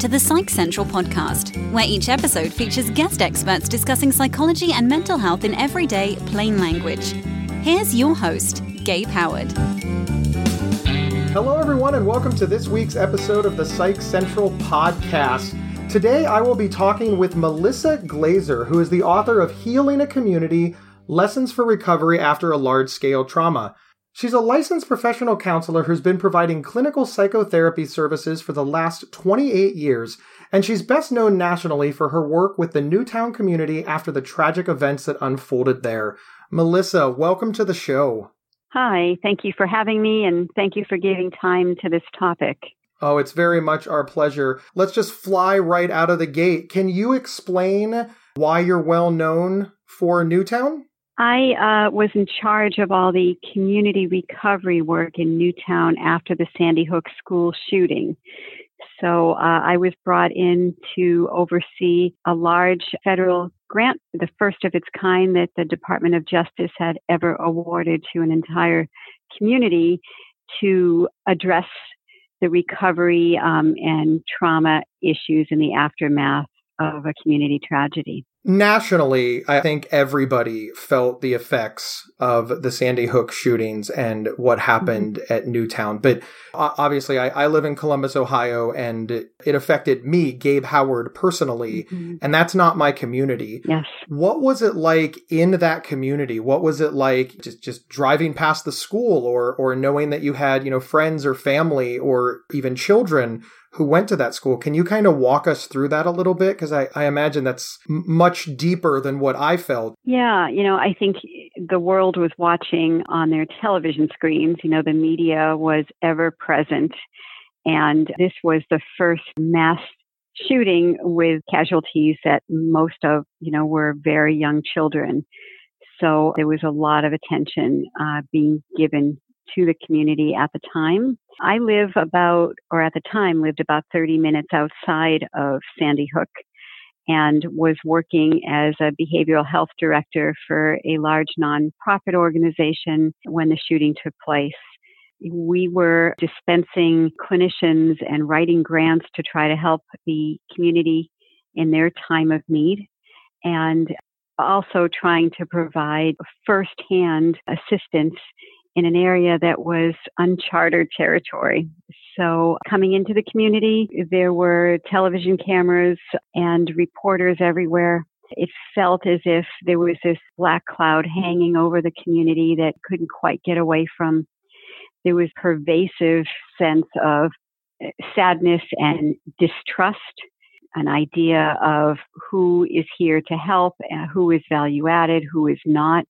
To the Psych Central podcast, where each episode features guest experts discussing psychology and mental health in everyday, plain language. Here's your host, Gabe Howard. Hello, everyone, and welcome to this week's episode of the Psych Central podcast. Today, I will be talking with Melissa Glaser, who is the author of Healing a Community Lessons for Recovery After a Large Scale Trauma. She's a licensed professional counselor who's been providing clinical psychotherapy services for the last 28 years, and she's best known nationally for her work with the Newtown community after the tragic events that unfolded there. Melissa, welcome to the show. Hi, thank you for having me, and thank you for giving time to this topic. Oh, it's very much our pleasure. Let's just fly right out of the gate. Can you explain why you're well known for Newtown? I uh, was in charge of all the community recovery work in Newtown after the Sandy Hook school shooting. So uh, I was brought in to oversee a large federal grant, the first of its kind that the Department of Justice had ever awarded to an entire community to address the recovery um, and trauma issues in the aftermath of a community tragedy nationally, I think everybody felt the effects of the Sandy Hook shootings and what happened mm-hmm. at Newtown. But obviously, I, I, live in Columbus, Ohio, and it affected me, Gabe Howard, personally. Mm-hmm. And that's not my community. Yes. What was it like in that community? What was it like just, just driving past the school or, or knowing that you had, you know, friends or family or even children who went to that school. Can you kind of walk us through that a little bit? Because I, I imagine that's m- much deeper than what I felt. Yeah, you know, I think the world was watching on their television screens. You know, the media was ever present. And this was the first mass shooting with casualties that most of, you know, were very young children. So there was a lot of attention uh, being given to the community at the time. I live about, or at the time, lived about 30 minutes outside of Sandy Hook and was working as a behavioral health director for a large nonprofit organization when the shooting took place. We were dispensing clinicians and writing grants to try to help the community in their time of need and also trying to provide firsthand assistance in an area that was uncharted territory. So coming into the community, there were television cameras and reporters everywhere. It felt as if there was this black cloud hanging over the community that couldn't quite get away from. There was pervasive sense of eh, sadness and distrust, an idea of who is here to help, who is value added, who is not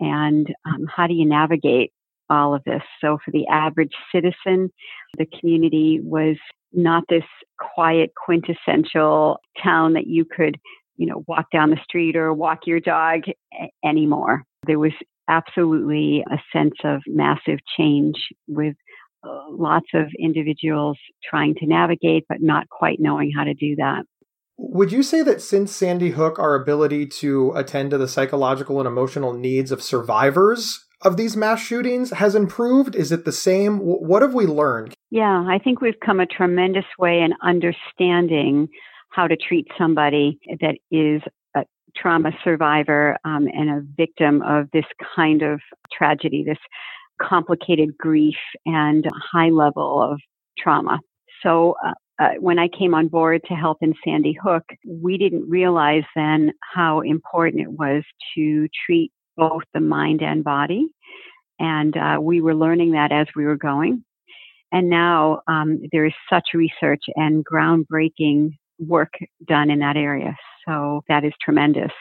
and um, how do you navigate all of this? So for the average citizen, the community was not this quiet, quintessential town that you could, you know, walk down the street or walk your dog anymore. There was absolutely a sense of massive change with uh, lots of individuals trying to navigate, but not quite knowing how to do that. Would you say that since Sandy Hook, our ability to attend to the psychological and emotional needs of survivors of these mass shootings has improved? Is it the same? What have we learned? Yeah, I think we've come a tremendous way in understanding how to treat somebody that is a trauma survivor um, and a victim of this kind of tragedy, this complicated grief and high level of trauma. So uh, uh, when I came on board to help in Sandy Hook, we didn't realize then how important it was to treat both the mind and body. And uh, we were learning that as we were going. And now um, there is such research and groundbreaking work done in that area. So that is tremendous.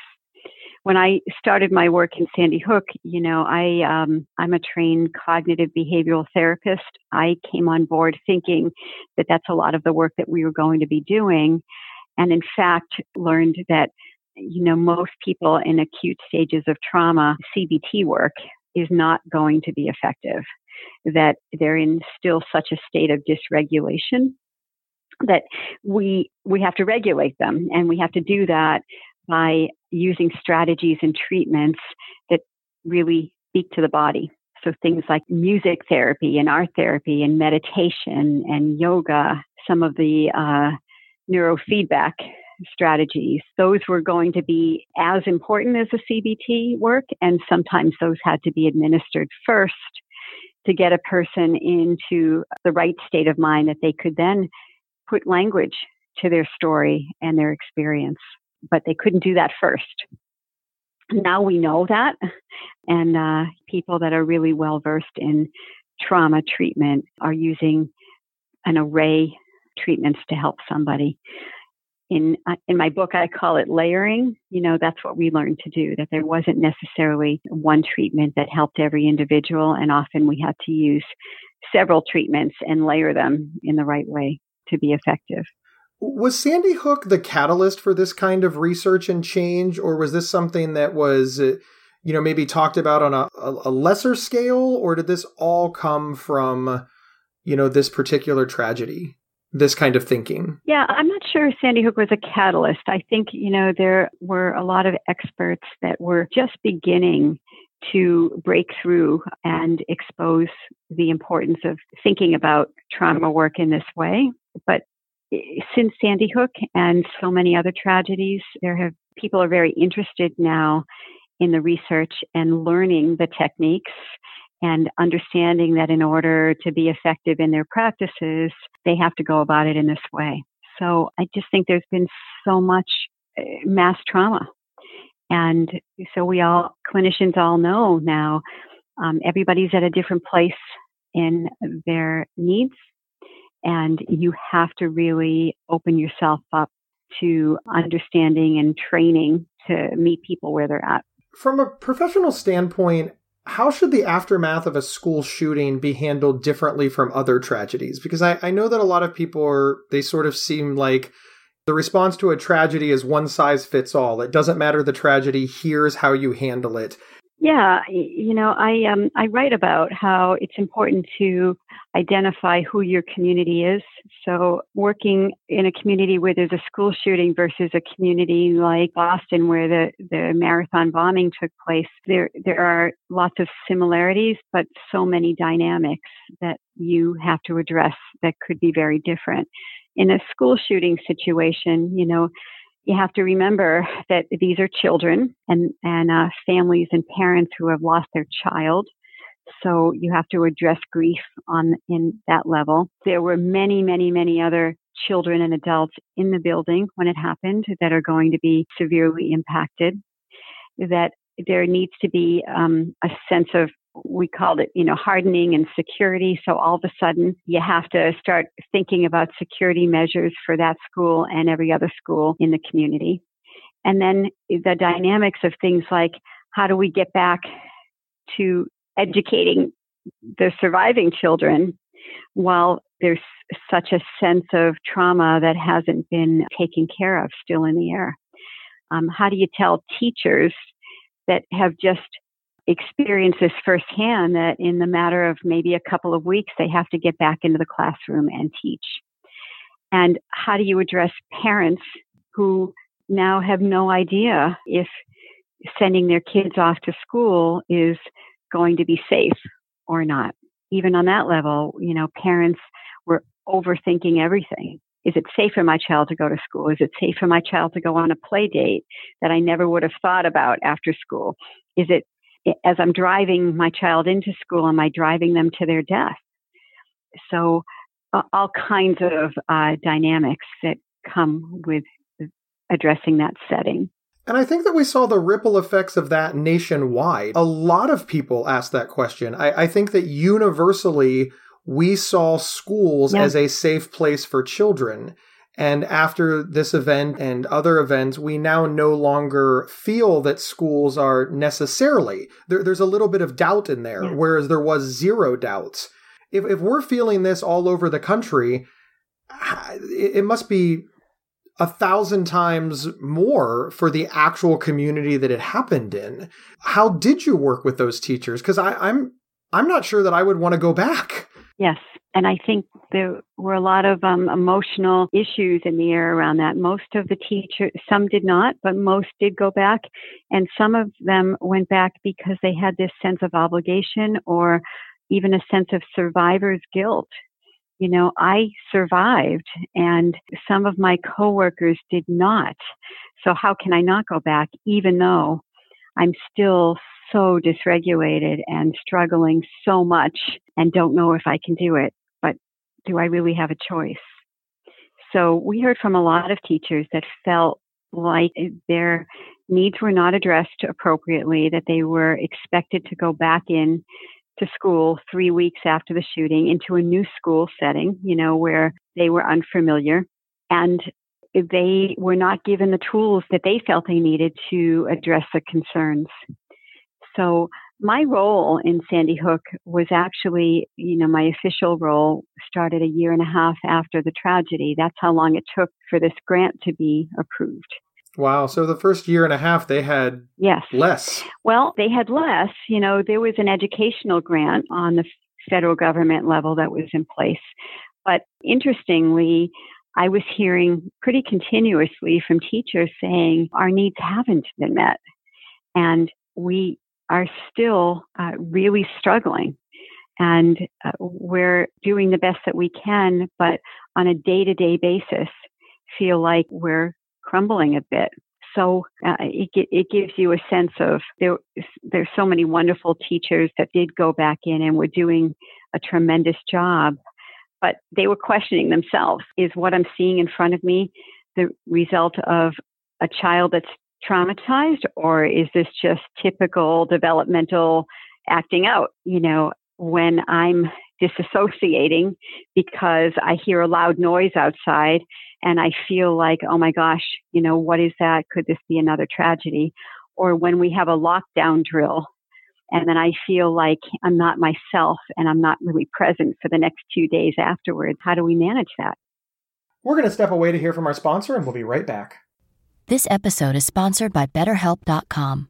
When I started my work in Sandy Hook, you know, I um, I'm a trained cognitive behavioral therapist. I came on board thinking that that's a lot of the work that we were going to be doing, and in fact learned that you know most people in acute stages of trauma, CBT work is not going to be effective. That they're in still such a state of dysregulation that we we have to regulate them, and we have to do that by using strategies and treatments that really speak to the body. So things like music therapy and art therapy and meditation and yoga, some of the uh, neurofeedback strategies. Those were going to be as important as the CBT work, and sometimes those had to be administered first to get a person into the right state of mind that they could then put language to their story and their experience. But they couldn't do that first. Now we know that, and uh, people that are really well versed in trauma treatment are using an array treatments to help somebody in uh, in my book I call it layering. You know, that's what we learned to do. That there wasn't necessarily one treatment that helped every individual, and often we had to use several treatments and layer them in the right way to be effective. Was Sandy Hook the catalyst for this kind of research and change, or was this something that was, uh, you know, maybe talked about on a, a lesser scale, or did this all come from, you know, this particular tragedy? this kind of thinking? Yeah, I'm not sure Sandy Hook was a catalyst. I think, you know, there were a lot of experts that were just beginning to break through and expose the importance of thinking about trauma work in this way. But since Sandy Hook and so many other tragedies, there have people are very interested now in the research and learning the techniques and understanding that in order to be effective in their practices, they have to go about it in this way. So I just think there's been so much eh, mass trauma. And so we all, clinicians all know now, um, everybody's at a different place in their needs. And you have to really open yourself up to understanding and training to meet people where they're at. From a professional standpoint, how should the aftermath of a school shooting be handled differently from other tragedies? Because I, I know that a lot of people are, they sort of seem like the response to a tragedy is one size fits all. It doesn't matter the tragedy, here's how you handle it. Yeah, you know, I um, I write about how it's important to identify who your community is. So, working in a community where there's a school shooting versus a community like Boston, where the the marathon bombing took place, there there are lots of similarities, but so many dynamics that you have to address that could be very different. In a school shooting situation, you know, you have to remember that these are children and, and uh, families and parents who have lost their child. So you have to address grief on in that level. There were many, many, many other children and adults in the building when it happened that are going to be severely impacted. That there needs to be um, a sense of we called it, you know, hardening and security. So all of a sudden you have to start thinking about security measures for that school and every other school in the community. And then the dynamics of things like how do we get back to educating the surviving children while there's such a sense of trauma that hasn't been taken care of still in the air. Um, how do you tell teachers that have just experienced this firsthand that in the matter of maybe a couple of weeks, they have to get back into the classroom and teach. And how do you address parents who now have no idea if sending their kids off to school is going to be safe or not? Even on that level, you know, parents were overthinking everything. Is it safe for my child to go to school? Is it safe for my child to go on a play date that I never would have thought about after school? Is it as I'm driving my child into school, am I driving them to their death? So, uh, all kinds of uh, dynamics that come with addressing that setting. And I think that we saw the ripple effects of that nationwide. A lot of people asked that question. I, I think that universally, we saw schools yeah. as a safe place for children. And after this event and other events, we now no longer feel that schools are necessarily. There, there's a little bit of doubt in there, whereas there was zero doubts. If, if we're feeling this all over the country, it, it must be a thousand times more for the actual community that it happened in. How did you work with those teachers? Because I'm I'm not sure that I would want to go back. Yes. And I think there were a lot of um, emotional issues in the air around that. Most of the teachers, some did not, but most did go back. And some of them went back because they had this sense of obligation or even a sense of survivor's guilt you know, I survived and some of my coworkers did not. So how can I not go back even though I'm still so dysregulated and struggling so much and don't know if I can do it, do I really have a choice? So we heard from a lot of teachers that felt like their needs were not addressed appropriately, that they were expected to go back in to school three weeks after the shooting into a new school setting, you know, where they were unfamiliar. And they were not given the tools that they felt they needed to address the concerns. So my role in Sandy Hook was actually, you know, my official role started a year and a half after the tragedy. That's how long it took for this grant to be approved. Wow. So the first year and a half they had yes. less. Well, they had less. You know, there was an educational grant on the federal government level that was in place. But interestingly, I was hearing pretty continuously from teachers saying our needs haven't been met. And we are still uh, really struggling. And uh, we're doing the best that we can, but on a day to day basis, feel like we're crumbling a bit. So uh, it, it gives you a sense of there, there's so many wonderful teachers that did go back in and were doing a tremendous job but they were questioning themselves. Is what I'm seeing in front of me the result of a child that's traumatized, or is this just typical developmental acting out? You know, when I'm disassociating because I hear a loud noise outside and I feel like, oh my gosh, you know, what is that? Could this be another tragedy? Or when we have a lockdown drill and then I feel like I'm not myself and I'm not really present for the next two days afterwards. How do we manage that? We're going to step away to hear from our sponsor and we'll be right back. This episode is sponsored by BetterHelp.com.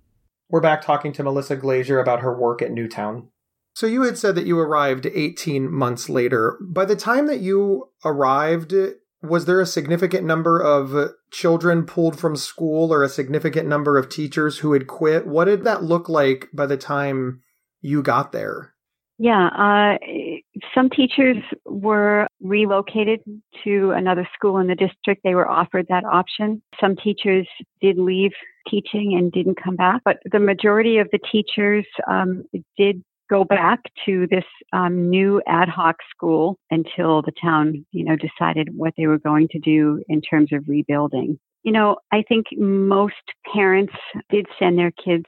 We're back talking to Melissa Glaser about her work at Newtown. So you had said that you arrived 18 months later. By the time that you arrived, was there a significant number of children pulled from school or a significant number of teachers who had quit? What did that look like by the time you got there? Yeah, uh, some teachers were relocated to another school in the district. They were offered that option. Some teachers did leave teaching and didn't come back, but the majority of the teachers um, did go back to this um, new ad hoc school until the town, you know, decided what they were going to do in terms of rebuilding. You know, I think most parents did send their kids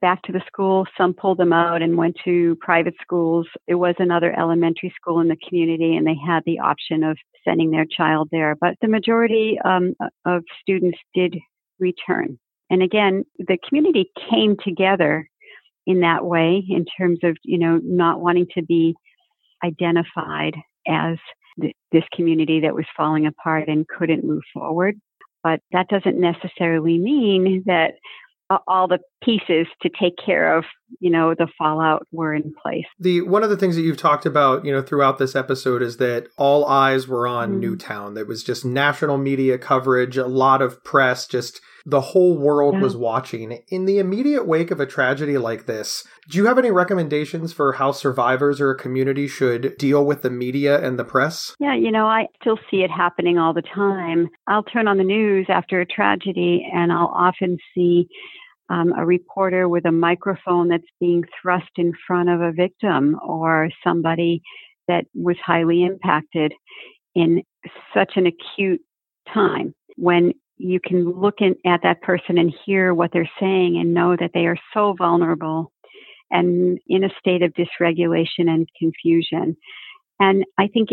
back to the school. Some pulled them out and went to private schools. It was another elementary school in the community, and they had the option of sending their child there. But the majority um, of students did return. And again, the community came together in that way in terms of, you know, not wanting to be identified as th- this community that was falling apart and couldn't move forward. But that doesn't necessarily mean that all the pieces to take care of you know the fallout were in place the one of the things that you've talked about you know throughout this episode is that all eyes were on mm. newtown there was just national media coverage a lot of press just the whole world yeah. was watching. In the immediate wake of a tragedy like this do you have any recommendations for how survivors or a community should deal with the media and the press? Yeah you know i still see it happening all the time. I'll turn on the news after a tragedy and i'll often see um, a reporter with a microphone that's being thrust in front of a victim or somebody that was highly impacted in such an acute time when you can look in, at that person and hear what they're saying and know that they are so vulnerable and in a state of dysregulation and confusion. And I think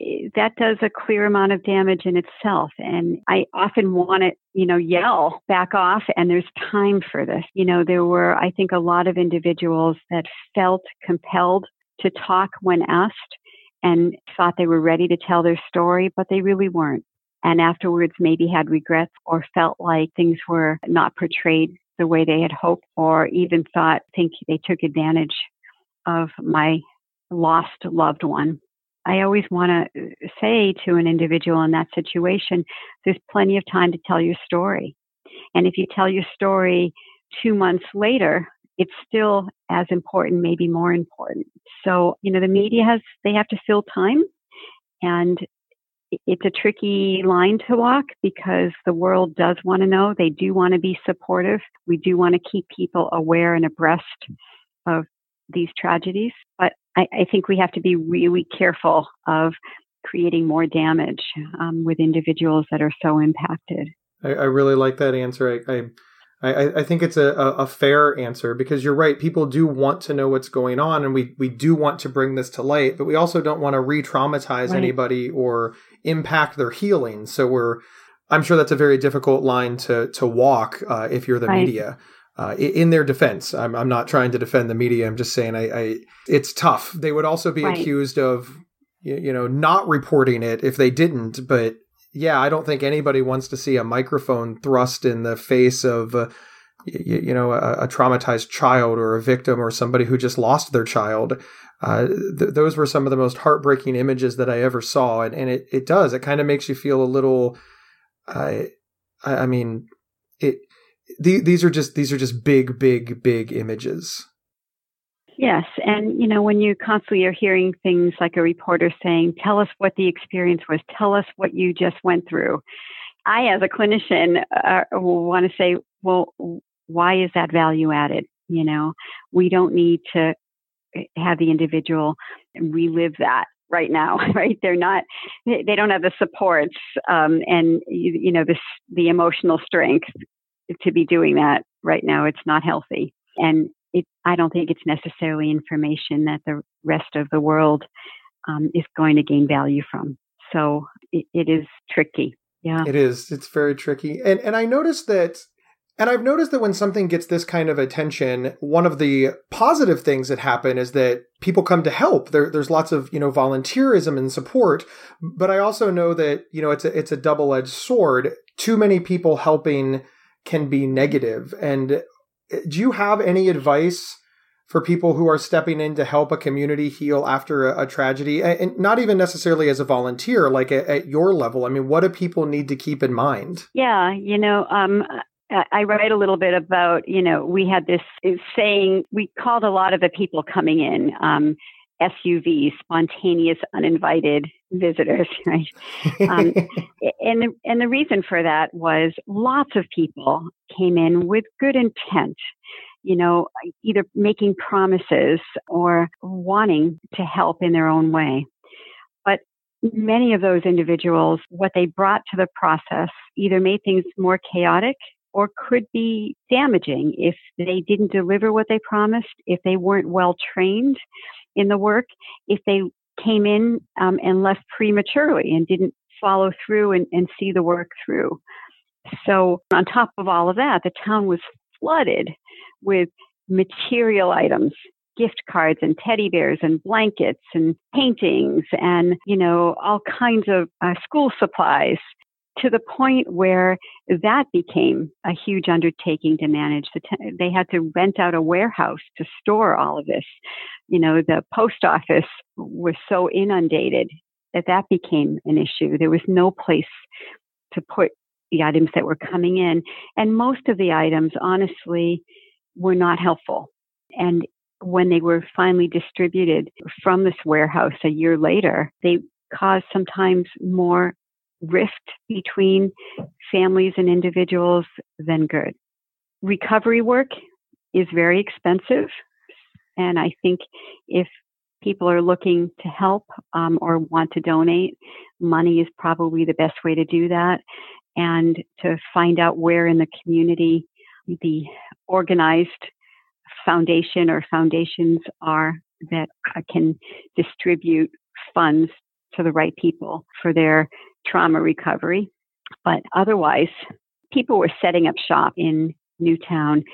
eh, that does a clear amount of damage in itself. And I often want to, you know, yell, back off, and there's time for this. You know, there were, I think, a lot of individuals that felt compelled to talk when asked and thought they were ready to tell their story, but they really weren't. And afterwards, maybe had regrets or felt like things were not portrayed the way they had hoped, or even thought, think they took advantage of my lost loved one. I always want to uh, say to an individual in that situation, there's plenty of time to tell your story. And if you tell your story two months later, it's still as important, maybe more important. So, you know, the media has, they have to fill time and it's a tricky line to walk because the world does want to know. They do want to be supportive. We do want to keep people aware and abreast of these tragedies. But I, I think we have to be really careful of creating more damage um, with individuals that are so impacted. I, I really like that answer. I, I I, I think it's a, a, fair answer because you're right. People do want to know what's going on, and we, we do want to bring this to light, but we also don't want to re traumatize right. anybody or impact their healing. So we're, I'm sure that's a very difficult line to to walk uh, if you're the right. media. Uh, in their defense, I'm, I'm not trying to defend the media. I'm just saying I, I it's tough. They would also be right. accused of you know not reporting it if they didn't, but yeah, I don't think anybody wants to see a microphone thrust in the face of, uh, you, you, know, a, a, traumatized child or a victim or somebody who just lost their child. Uh, th- those were some of the most heartbreaking images that I ever saw, and, and it, it does. It kind of makes you feel a little. I, I mean, it. The, these are just these are just big, big, big images. Yes, and you know when you constantly are hearing things like a reporter saying, "Tell us what the experience was. Tell us what you just went through." I, as a clinician, uh, want to say, "Well, why is that value added?" You know, we don't need to eh, have the individual relive that right now, right? They're not, they don't have the supports um, and you, you know this the emotional strength to be doing that right now. It's not healthy, and it, I don't think it's necessarily information that the rest of the world um, is going to gain value from. So it, it is tricky. Yeah. It is. It's very tricky. And and I noticed that and I've noticed that when something gets this kind of attention, one of the positive things that happen is that people come to help. There, there's lots of you know volunteerism and support, but I also know that you know it's a it's a double edged sword. Too many people helping can be negative, and do you have any advice for people who are stepping in to help a community heal after a, a tragedy? And not even necessarily as a volunteer like at, at, your level. I mean what do people need to keep in mind? Yeah you know um, I write a little bit about, you know, we had this saying, we called a lot of the people coming in um, SUVs, spontaneous uninvited visitors, right? Um, and the, and the reason for that was lots of people came in with good intent, you know, either making promises or wanting to help in their own way. But many of those individuals, what they brought to the process either made things more chaotic or could be damaging if they didn't deliver what they promised, if they weren't well trained in the work if they came in um, and left prematurely and didn't follow through and, and see the work through. So, on top of all of that, the town was flooded with material items gift cards and teddy bears and blankets and paintings and you know all kinds of uh, school supplies to the point where that became a huge undertaking to manage. They had to rent out a warehouse to store all of this. You know, the post office was so inundated that that became an issue. There was no place to put the items that were coming in. And most of the items, honestly, were not helpful. And when they were finally distributed from this warehouse a year later, they caused sometimes more rift between families and individuals than good. Recovery work is very expensive. And I think if people are looking to help um, or want to donate, money is probably the best way to do that. And to find out where in the community the organized foundation or foundations are that can distribute funds to the right people for their trauma recovery. But otherwise, people were setting up shop in Newtown,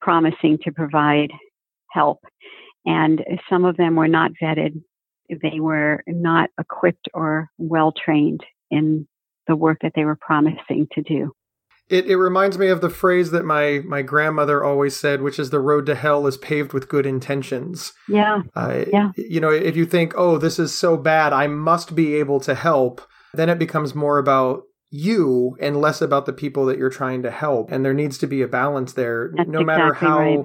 promising to provide help. And some of them were not vetted. they were not equipped or well trained in the work that they were promising to do. It, it reminds me of the phrase that my, my grandmother always said, which is the road to hell is paved with good intentions. Yeah. Uh, yeah. You know, if you think, oh, this is so bad, I must be able to help, then it becomes more about you and less about the people that you're trying to help. And there needs to be a balance there. That's no matter exactly how right.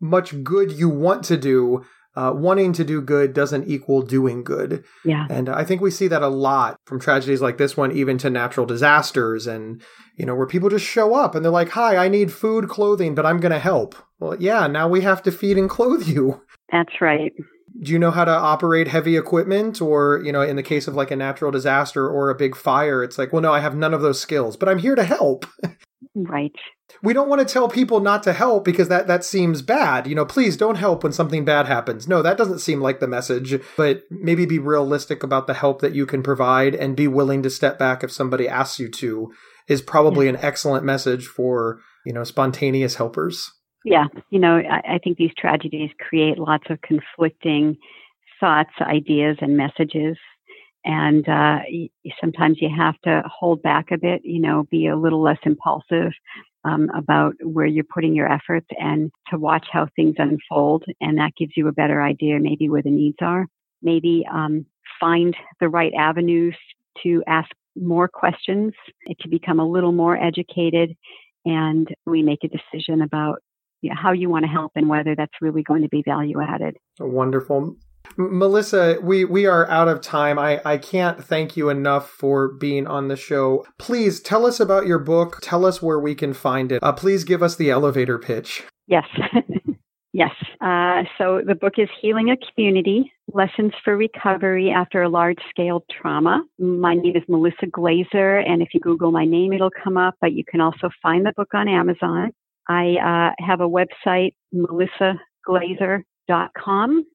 Much good you want to do, uh, wanting to do good doesn't equal doing good. Yeah. And I think we see that a lot from tragedies like this one, even to natural disasters and, you know, where people just show up and they're like, hi, I need food, clothing, but I'm going to help. Well, yeah, now we have to feed and clothe you. That's right. Do you know how to operate heavy equipment? Or, you know, in the case of like a natural disaster or a big fire, it's like, well, no, I have none of those skills, but I'm here to help. Right. we don't want to tell people not to help because that that seems bad. You know, please don't help when something bad happens. No, that doesn't seem like the message, but maybe be realistic about the help that you can provide and be willing to step back if somebody asks you to is probably an excellent message for, you know, spontaneous helpers. Yeah. You know, I, I think these tragedies create lots of conflicting thoughts, ideas, and messages. And uh, sometimes you have to hold back a bit, you know, be a little less impulsive um, about where you're putting your efforts and to watch how things unfold. And that gives you a better idea, maybe where the needs are. Maybe um, find the right avenues to ask more questions, to become a little more educated, and we make a decision about you know, how you want to help and whether that's really going to be value added. Wonderful. Melissa, we, we are out of time. I, I can't thank you enough for being on the show. Please tell us about your book. Tell us where we can find it. Uh, please give us the elevator pitch. Yes. yes. Uh, so the book is Healing a Community Lessons for Recovery After a Large Scale Trauma. My name is Melissa Glaser, and if you Google my name, it'll come up, but you can also find the book on Amazon. I uh, have a website, melissaglaser.com,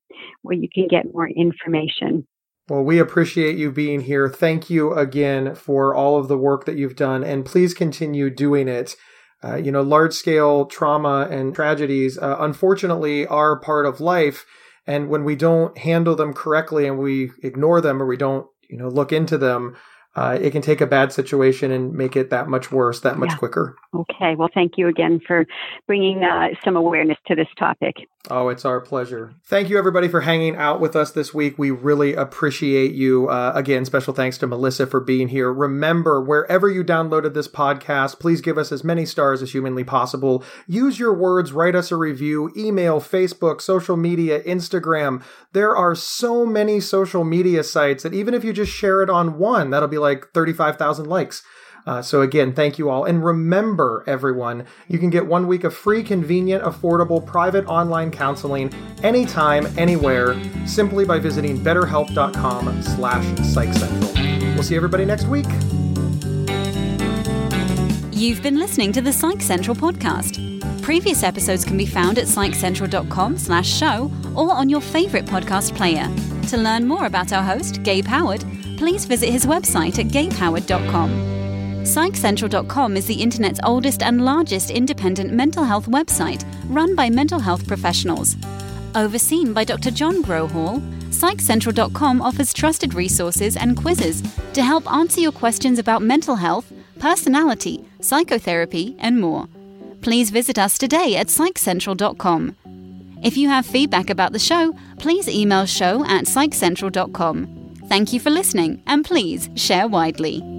where you can get more information. Well, we appreciate you being here. Thank you again for all of the work that you've done, and please continue doing it. Uh, you know, large scale trauma and tragedies, uh, unfortunately, are part of life. And when we don't handle them correctly and we ignore them or we don't, you know, look into them, uh, it can take a bad situation and make it that much worse, that much Yeah. quicker. Okay. Well, thank you again for bringing uh, some awareness to this topic. Oh, it's our pleasure. Thank you, everybody, for hanging out with us this week. We really appreciate you. Uh, again, special thanks to Melissa for being here. Remember, wherever you downloaded this podcast, please give us as many stars as humanly possible. Use your words, write us a review, email, Facebook, social media, Instagram. There are so many social media sites that even if you just share it on one, that'll be like 35,000 likes. Uh, so again, thank you all. And remember, everyone, you can get one week of free, convenient, affordable, private online counseling anytime, anywhere, simply by visiting betterhelp.com slash psychcentral. We'll see everybody next week. You've been listening to the Psych Central podcast. Previous episodes can be found at psychcentral.com slash show or on your favorite podcast player. To learn more about our host, Gabe Howard, please visit his website at gabehoward.com. PsychCentral.com is the internet's oldest and largest independent mental health website run by mental health professionals. Overseen by Dr. John Grohol, PsychCentral.com offers trusted resources and quizzes to help answer your questions about mental health, personality, psychotherapy, and more. Please visit us today at PsychCentral.com. If you have feedback about the show, please email show at PsychCentral.com. Thank you for listening, and please share widely.